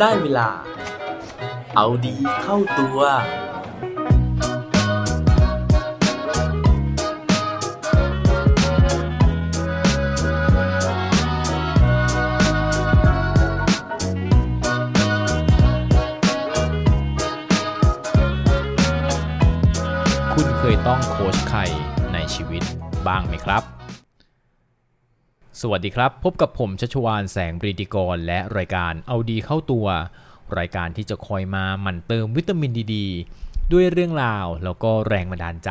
ได้เวลา เอาดีเข้าตัว คุณเคยต้องโค้ชใครในชีวิตบ้างไหมครับ สวัสดีครับ พบกับผมชัชวานแสงบริติกร และรายการเอาดีเข้าตัว รายการที่จะคอยมาหมั่นเติมวิตามินดีดด้วยเรื่องราวแล้วก็แรงบันดาลใจ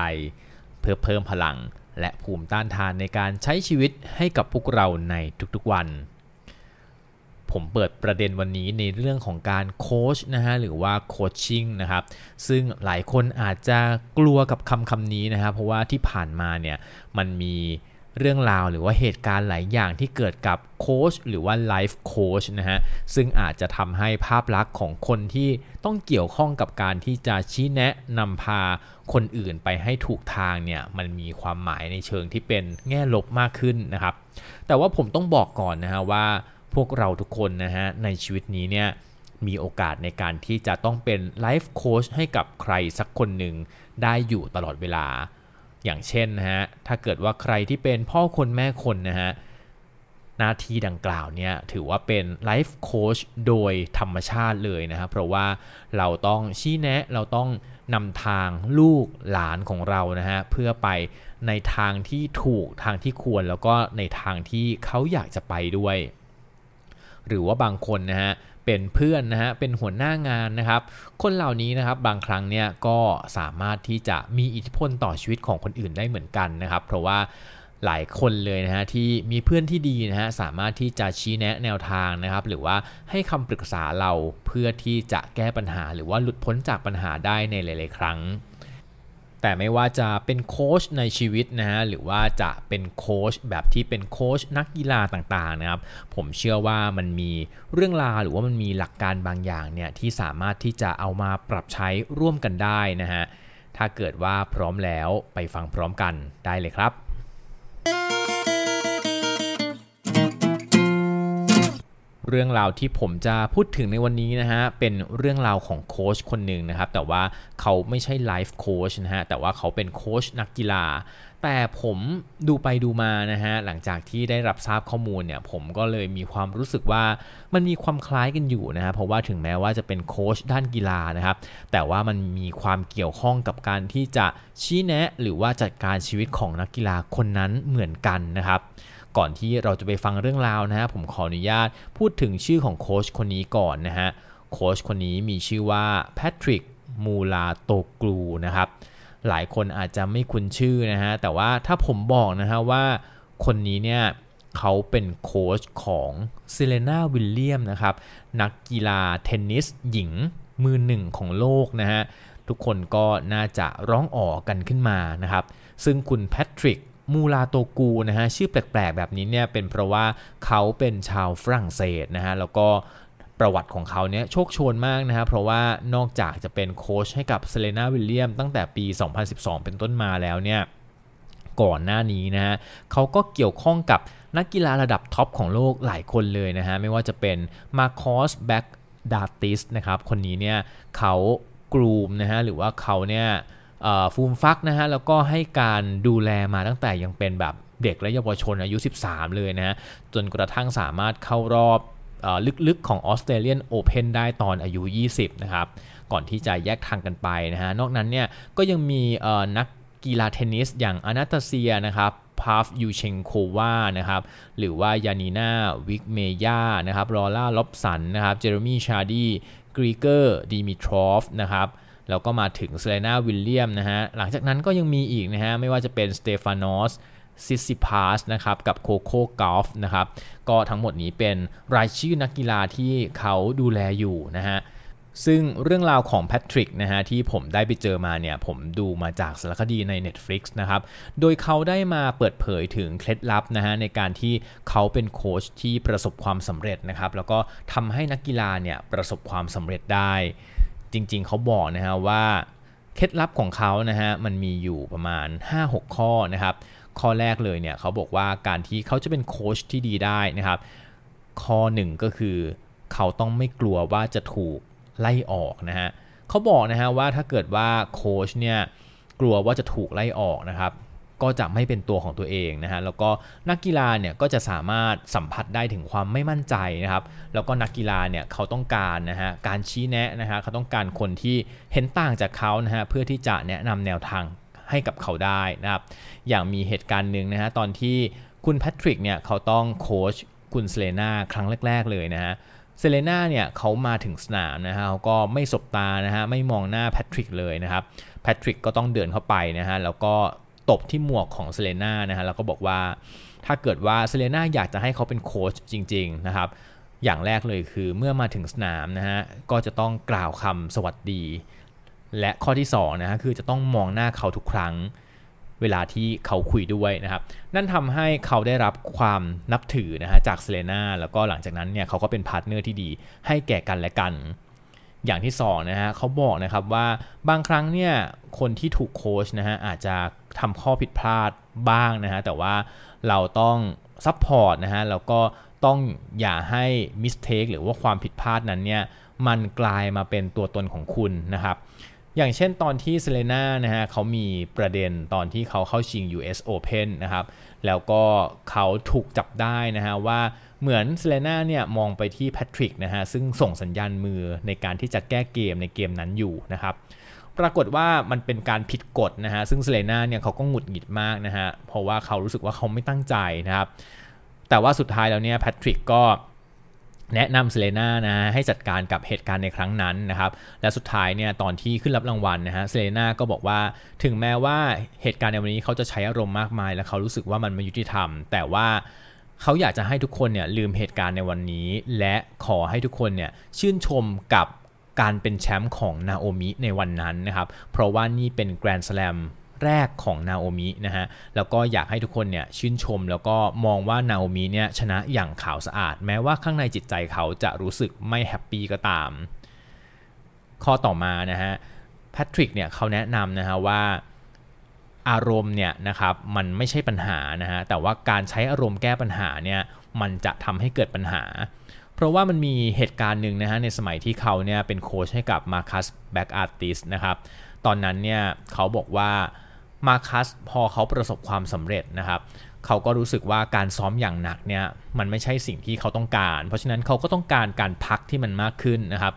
เพื่อเพิ่มพลัง และภูมิต้านทานในการใช้ชีวิตให้กับพวกเราในทุกๆวัน ผมเปิดประเด็นวันนี้ในเรื่องของการโค้ชนะฮะหรือว่าโคชชิ่งนะครับซึ่งหลายคนอาจจะกลัวกับคำคำนี้นะครับเพราะว่าที่ผ่านมาเนี่ยมันมี เรื่องราวหรือว่าเหตุการณ์หลายอย่างที่เกิดกับโค้ชหรือว่าไลฟ์โค้ชนะฮะซึ่งอาจจะทำให้ภาพลักษณ์ของคนที่ต้องเกี่ยวข้องกับการที่จะชี้แนะนำพาคนอื่นไปให้ถูกทางเนี่ยมันมีความหมายในเชิงที่เป็นแง่ลบมากขึ้นนะครับ แต่ว่าผมต้องบอกก่อนนะฮะว่าพวกเราทุกคนนะฮะในชีวิตนี้เนี่ยมีโอกาสในการที่จะต้องเป็นไลฟ์โค้ชให้กับใครสักคนหนึ่งได้อยู่ตลอดเวลา อย่างเช่นนะฮะถ้าเกิดว่าใครที่เป็นพ่อคนแม่คนนะฮะหน้าที่ดังกล่าวเนี่ยถือว่าเป็นไลฟ์โค้ชโดยธรรมชาติเลยนะครับเพราะว่าเราต้องชี้แนะเราต้องนำทางลูกหลานของเรานะฮะเพื่อไปในทางที่ถูกทางที่ควรแล้วก็ในทางที่เขาอยากจะไปด้วย หรือว่าบางคนนะฮะ เป็นเพื่อนนะฮะเป็นหัวหน้างานนะครับ คนเหล่านี้นะครับบางครั้งเนี่ยก็สามารถที่จะมีอิทธิพลต่อชีวิตของคนอื่นได้เหมือนกันนะครับ เพราะว่าหลายคนเลยนะฮะที่มีเพื่อนที่ดีนะฮะสามารถที่จะชี้แนะแนวทางนะครับ หรือว่าให้คำปรึกษาเราเพื่อที่จะแก้ปัญหา หรือว่าหลุดพ้นจากปัญหาได้ในหลาย ๆ ครั้ง แต่ไม่ว่าจะเป็นโค้ชในชีวิตนะฮะหรือว่าจะเป็นโค้ชแบบที่เป็นโค้ชนักกีฬาต่างๆนะครับผมเชื่อว่ามันมีเรื่องราวหรือว่ามันมีหลักการบางอย่างเนี่ยที่สามารถที่จะเอามาปรับใช้ร่วมกันได้นะฮะถ้าเกิดว่าพร้อมแล้วไปฟังพร้อมกันได้เลยครับ เรื่องราวที่ผมจะพูดถึงในวันนี้นะฮะ เป็นเรื่องราวของโค้ชคนหนึ่งนะครับ แต่ว่าเขาไม่ใช่ไลฟ์โค้ชนะฮะ แต่ว่าเขาเป็นโค้ชนักกีฬา แต่ผมดูไปดูมานะฮะ หลังจากที่ได้รับทราบข้อมูลเนี่ย ผมก็เลยมีความรู้สึกว่ามันมีความคล้ายกันอยู่นะฮะ เพราะว่าถึงแม้ว่าจะเป็นโค้ชด้านกีฬานะครับ แต่ว่ามันมีความเกี่ยวข้องกับการที่จะชี้แนะ หรือว่าจัดการชีวิตของนักกีฬาคนนั้นเหมือนกันนะครับ ก่อนที่เราจะไปฟังเรื่องราวนะฮะผมขออนุญาตพูดถึงชื่อของโค้ชคนนี้ก่อนนะฮะโค้ชคนนี้มีชื่อว่าแพทริกมูลาโตกลูนะครับหลายคนอาจจะไม่คุ้นชื่อนะฮะแต่ว่าถ้าผมบอกนะฮะว่าคนนี้เนี่ยเขาเป็นโค้ชของเซเรนาวิลเลียมนะครับนักกีฬาเทนนิสหญิงมือหนึ่งของโลกนะฮะทุกคนก็น่าจะร้องอ๋อกันขึ้นมานะครับซึ่งคุณแพทริก มูลาโตกูนะฮะชื่อแปลกๆแบบนี้เนี่ยเป็นเพราะว่าเขาเป็นชาวฝรั่งเศสนะฮะแล้วก็ประวัติของเขาเนี่ยโชกโชนมากนะฮะเพราะว่านอกจากจะเป็นโค้ชให้กับเซเรนาวิลเลียมตั้งแต่ปี 2012 เป็นต้นมาแล้วเนี่ยก่อนหน้านี้นะฮะเขาก็เกี่ยวข้องกับนักกีฬาระดับท็อปของโลกหลายคนเลยนะฮะไม่ว่าจะเป็นมาร์กอสแบกห์ดาติสนะครับคนนี้เนี่ยเขา groom นะฮะหรือว่าเขาเนี่ย ฟูมฟักนะฮะแล้วก็ให้การดูแลมาตั้งแต่ยังเป็นแบบเด็กและเยาวชนอายุ 13 เลยนะฮะจนกระทั่งสามารถเข้ารอบลึกๆ ของออสเตรเลียนโอเพนได้ตอนอายุ 20 นะครับ ก่อนที่จะแยกทางกันไปนะฮะ นอกนั้นเนี่ยก็ยังมีนักกีฬาเทนนิสอย่างอนาสตาเซียนะครับพาฟลิวเชนโควานะครับหรือว่ายานีนาวิกเมเยอร์นะครับลอร่าร็อบสันนะครับเจเรมีชาร์ดีกริกอร์ดิมิทรอฟนะครับ แล้วก็มาถึงเซเลนาวิลเลียมนะฮะหลังจากนั้นก็ยังมีอีกนะฮะไม่ว่าจะเป็นสเตฟานอสซิตซิพาสนะครับกับโคโค่กอฟฟ์นะครับก็ทั้งหมดนี้เป็นรายชื่อนักกีฬาที่เขาดูแลอยู่นะฮะซึ่งเรื่องราวของแพทริกนะฮะที่ผมได้ไปเจอมาเนี่ยผมดูมาจากสารคดีใน Netflix นะครับโดยเขาได้มาเปิดเผยถึงเคล็ดลับนะฮะในการที่เขาเป็นโค้ชที่ประสบความสำเร็จนะครับแล้วก็ทำให้นักกีฬาเนี่ยประสบความสำเร็จได้ จริงๆ เขาบอกนะฮะว่าเคล็ดลับของเขานะฮะมันมีอยู่ประมาณ 5-6 ข้อนะครับ ข้อแรกเลยเนี่ยเขาบอกว่าการที่เขาจะเป็นโค้ชที่ดีได้นะครับ ข้อหนึ่งก็คือเขาต้องไม่กลัวว่าจะถูกไล่ออกนะฮะเขาบอกนะฮะว่าถ้าเกิดว่าโค้ชเนี่ยกลัวว่าจะถูกไล่ออกนะครับ ก็จะไม่เป็นตัวของตัวเองนะฮะแล้วก็นักกีฬาเนี่ยก็จะสามารถสัมผัสได้ถึงความไม่มั่นใจนะครับแล้วก็นักกีฬาเนี่ยเขาต้องการนะฮะการชี้แนะนะฮะเขาต้องการคนที่เห็นต่างจากเขานะฮะเพื่อที่จะแนะนำแนวทางให้กับเขาได้นะครับอย่างมีเหตุการณ์หนึ่งนะฮะตอนที่คุณแพทริกเนี่ยเขาต้องโค้ชคุณเซเลนาครั้งแรก ๆ เลยนะฮะเซเลนาเนี่ยเขามาถึงสนามนะฮะเขาก็ไม่สบตานะฮะไม่มองหน้าแพทริกเลยนะครับแพทริกก็ต้องเดินเข้าไปนะฮะแล้วก็ ตบที่หมวกของเซเลน่านะฮะแล้วก็บอกว่าถ้าเกิดว่าเซเลน่าอยากจะให้เขาเป็นโค้ชจริง ๆ นะครับ อย่างแรกเลยคือเมื่อมาถึงสนามนะฮะก็จะต้องกล่าวคำสวัสดี และข้อที่2นะฮะคือจะต้องมองหน้าเขาทุกครั้งเวลาที่เขาคุยด้วยนะครับ นั่นทำให้เขาได้รับความนับถือนะฮะจากเซเลนาแล้วก็หลังจากนั้นเนี่ยเขาก็เป็น partner ที่ดีให้แก่กันและกัน อย่างที่2นะฮะเขาบอกนะครับว่าบางครั้งเนี่ยคนที่ถูกโค้ชนะฮะอาจจะทำข้อผิดพลาดบ้างนะฮะแต่ว่าเราต้อง support นะฮะแล้วก็ต้องอย่าให้ mistake หรือว่าความผิดพลาดนั้นเนี่ยมันกลายมาเป็นตัวตนของคุณนะครับ อย่างเช่นตอนที่เซเลน่านะฮะเขามีประเด็นตอนที่เขาเข้าชิง US Open นะครับแล้วก็เขาถูกจับได้นะฮะว่า เหมือนเซเลน่าเนี่ยมองไปที่แพทริกนะฮะซึ่งส่งสัญญาณมือในการที่จะแก้เกมในเกมนั้นอยู่นะครับปรากฏว่ามันเป็นการผิดกฎนะฮะซึ่งเซเลน่าเนี่ยเขาก็หงุดหงิดมากนะฮะเพราะว่าเขารู้สึกว่าเขาไม่ตั้งใจนะครับแต่ว่าสุดท้ายแล้วเนี่ยแพทริกก็แนะนำเซเลน่านะฮะให้จัดการกับเหตุการณ์ในครั้งนั้นนะครับและสุดท้ายเนี่ยตอนที่ขึ้นรับรางวัลนะฮะเซเลน่าก็บอกว่าถึงแม้ว่าเหตุการณ์ในวันนี้เขาจะใช้อารมณ์มากมาย และเขารู้สึกว่ามันไม่ยุติธรรม แต่ว่า เขาอยากจะให้ทุกคนเนี่ยลืมเหตุการณ์ในวันนี้ และขอให้ทุกคนเนี่ยชื่นชมกับการเป็นแชมป์ของนาโอมิในวันนั้นนะครับ เพราะว่านี่เป็นแกรนด์สแลมแรกของนาโอมินะฮะ แล้วก็อยากให้ทุกคนเนี่ยชื่นชมแล้วก็มองว่านาโอมิเนี่ยชนะอย่างขาวสะอาด แม้ว่าข้างในจิตใจเขาจะรู้สึกไม่แฮปปี้ก็ตาม ข้อต่อมานะฮะแพทริกเนี่ยเขาแนะนำนะฮะว่า อารมณ์เนี่ยนะครับมันไม่ใช่ปัญหานะฮะแต่ว่าการใช้อารมณ์แก้ปัญหาเนี่ยมันจะทำให้เกิดปัญหา เพราะว่ามันมีเหตุการณ์หนึ่งนะฮะในสมัยที่เขาเนี่ยเป็นโค้ชให้กับมาคัสแบ็กอาร์ติสนะครับตอนนั้นเนี่ยเขาบอกว่ามาคัสพอเขาประสบความสำเร็จนะครับเขาก็รู้สึกว่าการซ้อมอย่างหนักเนี่ยมันไม่ใช่สิ่งที่เขาต้องการ เพราะฉะนั้นเขาก็ต้องการการพักที่มันมากขึ้นนะครับ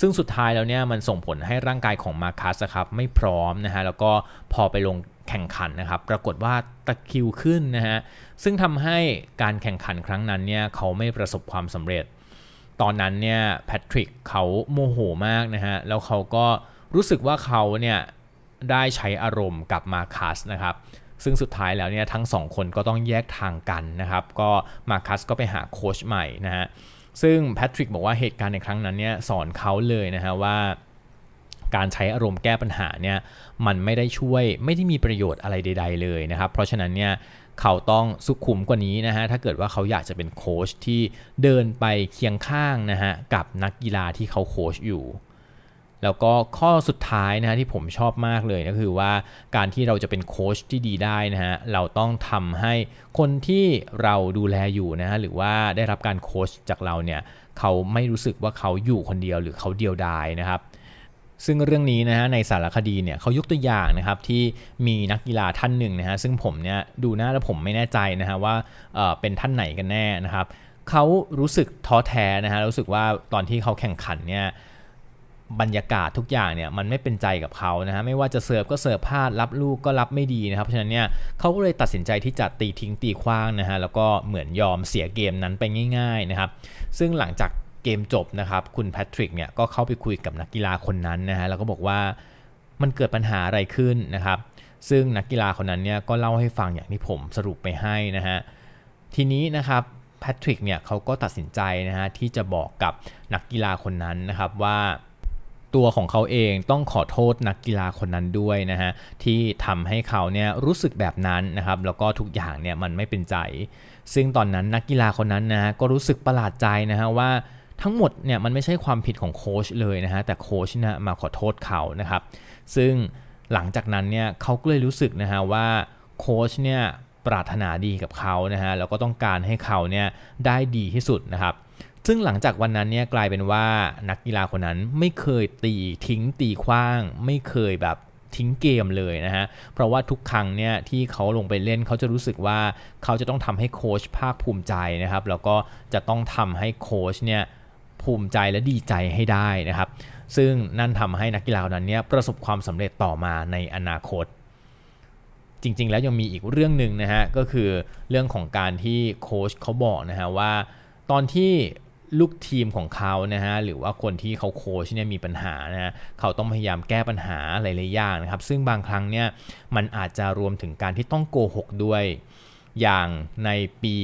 ซึ่งสุดท้ายแล้วเนี่ยมันส่งผลให้ร่างกายของมาคัสครับไม่พร้อมนะฮะแล้วก็พอไปลง แข่งขันนะครับ ปรากฏว่าตะคิวขึ้นนะฮะ ซึ่งทำให้การแข่งขันครั้งนั้นเนี่ยเขาไม่ประสบความสำเร็จ ตอนนั้นเนี่ยแพทริกเขาโมโหมากนะฮะ แล้วเขาก็รู้สึกว่าเขาเนี่ยได้ใช้อารมณ์กับมาคัสนะครับ ซึ่งสุดท้ายแล้วเนี่ยทั้งสองคนก็ต้องแยกทางกันนะครับ ก็มาคัสก็ไปหาโค้ชใหม่นะฮะ ซึ่งแพทริกบอกว่าเหตุการณ์ในครั้งนั้นเนี่ยสอนเขาเลยนะฮะว่า การใช้อารมณ์แก้ปัญหาเนี่ยมันไม่ได้ช่วยไม่ได้มีประโยชน์อะไรใด ๆ เลยนะครับ เพราะฉะนั้นเนี่ยเขาต้องสุขุมกว่านี้นะฮะถ้าเกิดว่าเขาอยากจะเป็นโค้ชที่เดินไปเคียงข้างนะฮะกับนักกีฬาที่เขาโค้ชอยู่ แล้วก็ข้อสุดท้ายนะฮะที่ผมชอบมากเลยก็คือว่าการที่เราจะเป็นโค้ชที่ดีได้นะฮะเราต้องทำให้คนที่เราดูแลอยู่นะฮะหรือว่าได้รับการโค้ชจากเราเนี่ยเขาไม่รู้สึกว่าเขาอยู่คนเดียวหรือเขาเดียวดายนะครับ ซึ่งเรื่องนี้นะฮะในสารคดีเนี่ยเขายกตัวอย่างนะครับที่มีนักกีฬาท่านหนึ่งนะฮะซึ่งผมเนี่ยดูหน้าแล้วผมไม่แน่ใจนะฮะว่าเเป็นท่านไหนกันแน่นะครับเขารู้สึกท้อแท้นะฮะรู้สึกว่าตอนที่เขาแข่งขันเนี่ยบรรยากาศทุกอย่างเนี่ยมันไม่เป็นใจกับเขานะฮะไม่ว่าจะเสิร์ฟก็เสิร์ฟพลาดรับลูกก็รับไม่ดีนะครับเพราะฉะนั้นเนี่ยเขาก็เลยตัดสินใจที่จะตีทิ้งตีคว้างนะฮะแล้วก็เหมือนยอมเสียเกมนั้นไปง่าย ๆนะครับ ซึ่งหลังจาก เกมจบนะครับ คุณแพทริกเนี่ยก็เข้าไปคุยกับนักกีฬาคนนั้นนะฮะแล้วก็บอกว่ามันเกิดปัญหาอะไรขึ้นนะครับ ซึ่งนักกีฬาคนนั้นเนี่ยก็เล่าให้ฟังอย่างที่ผมสรุปไปให้นะฮะทีนี้นะครับแพทริกเนี่ยเขาก็ตัดสินใจนะฮะที่จะบอกกับนักกีฬาคนนั้นนะครับว่าตัวของเขาเองต้องขอโทษนักกีฬาคนนั้นด้วยนะฮะที่ทำให้เขาเนี่ยรู้สึกแบบนั้นนะครับแล้วก็ทุกอย่างเนี่ยมันไม่เป็นใจ ซึ่งตอนนั้นนักกีฬาคนนั้นนะฮะก็รู้สึกประหลาดใจนะฮะว่า ทั้งหมดเนี่ยมันไม่ใช่ความผิดของโค้ชเลยนะฮะแต่โค้ชนะมาขอโทษเขานะครับ ซึ่งหลังจากนั้นเนี่ยเขาก็เลยรู้สึกนะฮะว่าโค้ชเนี่ยปรารถนาดีกับเขานะฮะแล้วก็ต้องการให้เขาเนี่ยได้ดีที่สุดนะครับ ซึ่งหลังจากวันนั้นเนี่ยกลายเป็นว่านักกีฬาคนนั้นไม่เคยตีทิ้งตีคว้าง ไม่เคยแบบทิ้งเกมเลยนะฮะ เพราะว่าทุกครั้งเนี่ยที่เขาลงไปเล่นเขาจะรู้สึกว่าเขาจะต้องทำให้โค้ชภาคภูมิใจนะครับ แล้วก็จะต้องทำให้โค้ชเนี่ย ภูมิใจและดีใจให้ได้นะครับ ซึ่งนั่นทำให้นักกีฬาคนนั้นเนี่ยประสบความสำเร็จต่อมาในอนาคต จริงๆ แล้วยังมีอีกเรื่องหนึ่งนะฮะก็คือเรื่องของการที่โค้ชเขาบอกนะฮะว่า ตอนที่ลูกทีมของเขานะฮะหรือว่าคนที่เขาโค้ชเนี่ยมีปัญหานะฮะเขาต้องพยายามแก้ปัญหาหลายๆอย่างนะครับ ซึ่งบางครั้งเนี่ยมันอาจจะรวมถึงการที่ต้องโกหกด้วยอย่างในปี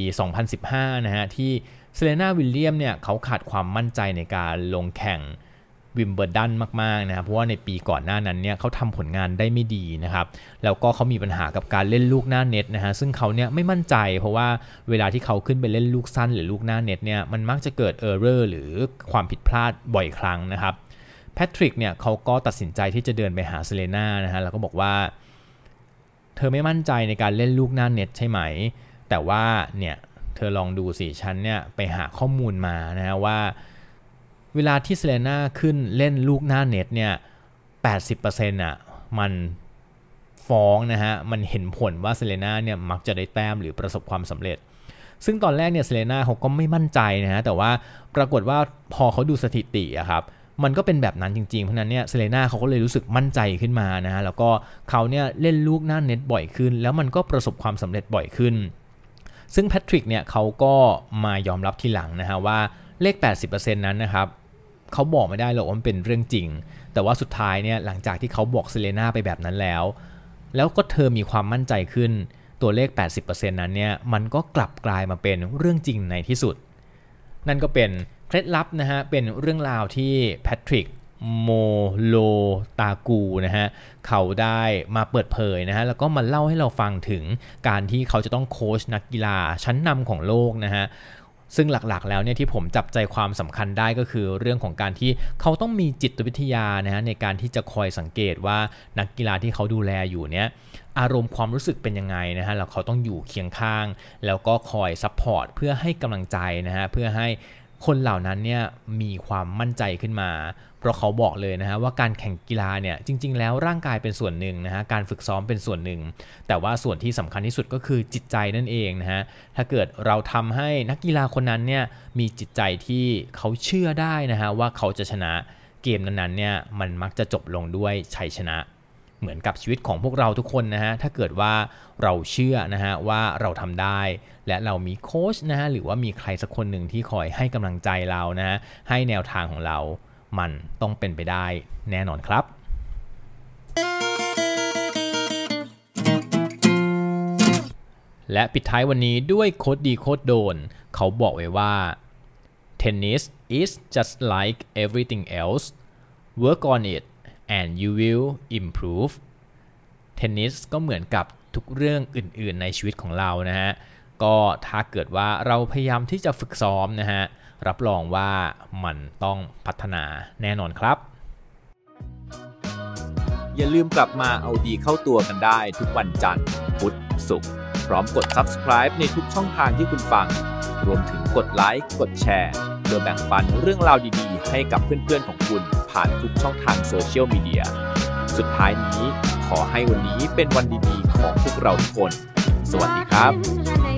2015 นะฮะที่ เซเลนาวิลเลียมเนี่ยเขาขาดความมั่นใจในการลงแข่งวิมเบิลดันมากๆนะครับเพราะว่าในปีก่อนหน้านั้นเนี่ยเขาทำผลงานได้ไม่ดีนะครับแล้วก็เขามีปัญหากับการเล่นลูกหน้าเน็ตนะฮะซึ่งเขาเนี่ยไม่มั่นใจ เพราะว่าเวลาที่เขาขึ้นไปเล่นลูกสั้นหรือลูกหน้าเน็ตเนี่ยมันมักจะเกิด error หรือความผิดพลาดบ่อยครั้งนะครับแพทริกเนี่ยเขาก็ตัดสินใจที่จะเดินไปหาเซเลนานะฮะแล้วก็บอกว่า เธอไม่มั่นใจในการเล่นลูกหน้าเน็ตใช่ไหม แต่ว่าเนี่ย อะลองดูสิฉันเนี่ยไปหาข้อมูลมานะฮะว่า เวลาที่เซเลน่าขึ้นเล่นลูกหน้าเน็ตเนี่ย80%อะมันฟ้องนะฮะ มันเห็นผลว่าเซเลน่าเนี่ยมักจะได้แต้มหรือประสบความสำเร็จ ซึ่งตอนแรกเนี่ยเซเลน่าเขาก็ไม่มั่นใจนะฮะ แต่ว่าปรากฏว่าพอเขาดูสถิติอะครับมันก็เป็นแบบนั้นจริงๆ เพราะนั้นเนี่ยเซเลน่าเขาก็เลยรู้สึกมั่นใจขึ้นมานะฮะแล้วก็เขาเนี่ยเล่นลูกหน้าเน็ตบ่อยขึ้น แล้วมันก็ประสบความสำเร็จบ่อยขึ้น ซึ่งแพทริกเนี่ยเขาก็มายอมรับทีหลังนะฮะว่าเลข 80%นั้นนะครับเขาบอกไม่ได้หรอกว่ามันเป็นเรื่องจริง แต่ว่าสุดท้ายเนี่ยหลังจากที่เขาบอกเซเลนาไปแบบนั้นแล้ว แล้วก็เธอมีความมั่นใจขึ้นตัวเลข 80%นั้นเนี่ยมันก็กลับกลายมาเป็นเรื่องจริงในที่สุด นั่นก็เป็นเคล็ดลับนะฮะเป็นเรื่องราวที่แพทริก โมโลตากูนะฮะเขาได้มาเปิดเผยนะฮะแล้วก็มาเล่าให้เราฟังถึงการที่เขาจะต้องโค้ชนักกีฬาชั้นนำของโลกนะฮะซึ่งหลักๆ แล้วเนี่ยที่ผมจับใจความสำคัญได้ก็คือเรื่องของการที่เขาต้องมีจิตวิทยานะฮะในการที่จะคอยสังเกตว่านักกีฬาที่เขาดูแลอยู่เนี่ยอารมณ์ความรู้สึกเป็นยังไงนะฮะแล้วเขาต้องอยู่เคียงข้าง แล้วก็คอย support เพื่อให้กำลังใจนะฮะเพื่อให้ คนเหล่านั้นเนี่ยมีความมั่นใจขึ้นมา เพราะเขาบอกเลยนะฮะว่าการแข่งกีฬาเนี่ยจริง ๆ แล้วร่างกายเป็นส่วนหนึ่งนะฮะการฝึกซ้อมเป็นส่วนหนึ่ง แต่ว่าส่วนที่สำคัญที่สุดก็คือจิตใจนั่นเองนะฮะถ้าเกิดเราทำให้นักกีฬาคนนั้นเนี่ยมีจิตใจที่เขาเชื่อได้นะฮะว่าเขาจะชนะเกมนั้นๆเนี่ยมันมักจะจบลงด้วยชัยชนะ เหมือนกับชีวิตของพวกเราทุกคนนะฮะถ้าเกิดว่าเราเชื่อนะฮะว่าเราทำได้ และเรามีโค้ชนะฮะหรือว่ามีใครสักคนหนึ่งที่คอยให้กำลังใจเรานะฮะให้แนวทางของเรา มันต้องเป็นไปได้แน่นอนครับและปิดท้ายวันนี้ด้วยโคดดีโคดโดน เขาบอกไว้ว่า tennis is just like everything else work on it and you will improve เทนนิสก็เหมือนกับทุกเรื่องอื่นๆในชีวิตของเรานะฮะ ก็ถ้าเกิดว่าเราพยายามที่จะฝึกซ้อมนะฮะ รับรองว่ามันต้องพัฒนาแน่นอนครับ อย่าลืมกลับมาเอาดีเข้าตัวกันได้ทุกวันจันทร์ พุธ ศุกร์ พร้อมกด subscribe ในทุกช่องทางที่คุณฟัง รวมถึงกดไลค์ กดแชร์ ดยแบ่งปันเรื่องราวดีๆ ให้กับเพื่อนๆของคุณผ่านทุกช่องทางโซเชียลมีเดีย สุดท้ายนี้ขอให้วันนี้เป็นวันดีๆของพวกเราทุกคน สวัสดีครับ